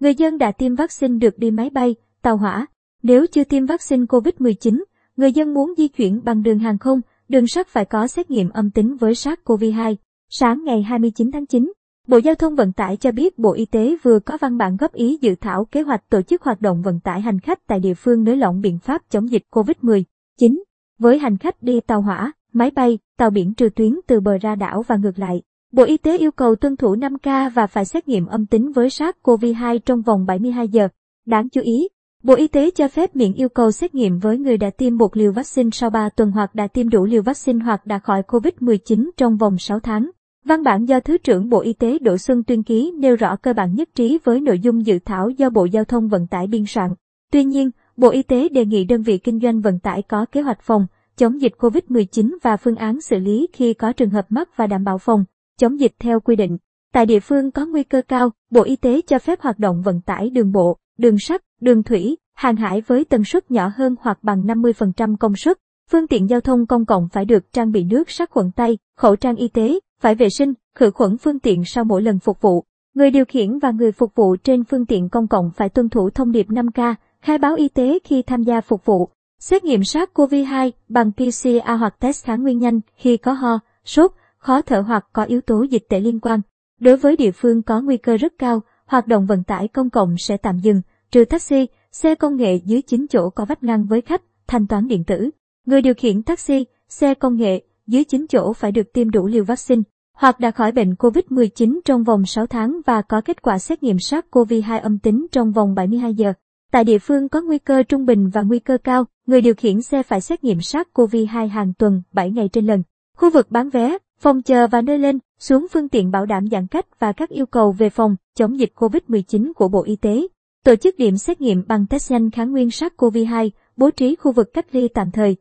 Người dân đã tiêm vaccine được đi máy bay, tàu hỏa. Nếu chưa tiêm vaccine COVID-19, người dân muốn di chuyển bằng đường hàng không, đường sắt phải có xét nghiệm âm tính với SARS-CoV-2. Sáng ngày 29 tháng 9, Bộ Giao thông Vận tải cho biết Bộ Y tế vừa có văn bản góp ý dự thảo kế hoạch tổ chức hoạt động vận tải hành khách tại địa phương nới lỏng biện pháp chống dịch COVID-19 với hành khách đi tàu hỏa, máy bay, tàu biển trừ tuyến từ bờ ra đảo và ngược lại. Bộ Y tế yêu cầu tuân thủ 5K và phải xét nghiệm âm tính với SARS-CoV-2 trong vòng 72 giờ. Đáng chú ý, Bộ Y tế cho phép miễn yêu cầu xét nghiệm với người đã tiêm một liều vaccine sau 3 tuần hoặc đã tiêm đủ liều vaccine hoặc đã khỏi COVID-19 trong vòng 6 tháng. Văn bản do Thứ trưởng Bộ Y tế Đỗ Xuân tuyên ký nêu rõ cơ bản nhất trí với nội dung dự thảo do Bộ Giao thông Vận tải biên soạn. Tuy nhiên, Bộ Y tế đề nghị đơn vị kinh doanh vận tải có kế hoạch phòng, chống dịch COVID-19 và phương án xử lý khi có trường hợp mắc và đảm bảo phòng, chống dịch theo quy định. Tại địa phương có nguy cơ cao, Bộ Y tế cho phép hoạt động vận tải đường bộ, đường sắt, đường thủy, hàng hải với tần suất nhỏ hơn hoặc bằng 50% công suất. Phương tiện giao thông công cộng phải được trang bị nước sát khuẩn tay, khẩu trang y tế, phải vệ sinh, khử khuẩn phương tiện sau mỗi lần phục vụ. Người điều khiển và người phục vụ trên phương tiện công cộng phải tuân thủ thông điệp 5K, khai báo y tế khi tham gia phục vụ. Xét nghiệm SARS-CoV-2 bằng PCR hoặc test kháng nguyên nhanh khi có ho, sốt, khó thở hoặc có yếu tố dịch tễ liên quan. Đối với địa phương có nguy cơ rất cao, hoạt động vận tải công cộng sẽ tạm dừng, trừ taxi, xe công nghệ dưới 9 chỗ có vách ngăn với khách, thanh toán điện tử. Người điều khiển taxi, xe công nghệ dưới 9 chỗ phải được tiêm đủ liều vaccine hoặc đã khỏi bệnh COVID-19 trong vòng 6 tháng và có kết quả xét nghiệm SARS-CoV-2 âm tính trong vòng 72 giờ. Tại địa phương có nguy cơ trung bình và nguy cơ cao, người điều khiển xe phải xét nghiệm SARS-CoV-2 hàng tuần, 7 ngày trên lần. Khu vực bán vé, phòng chờ và nơi lên, xuống phương tiện bảo đảm giãn cách và các yêu cầu về phòng, chống dịch COVID-19 của Bộ Y tế. Tổ chức điểm xét nghiệm bằng test nhanh kháng nguyên SARS-CoV-2, bố trí khu vực cách ly tạm thời,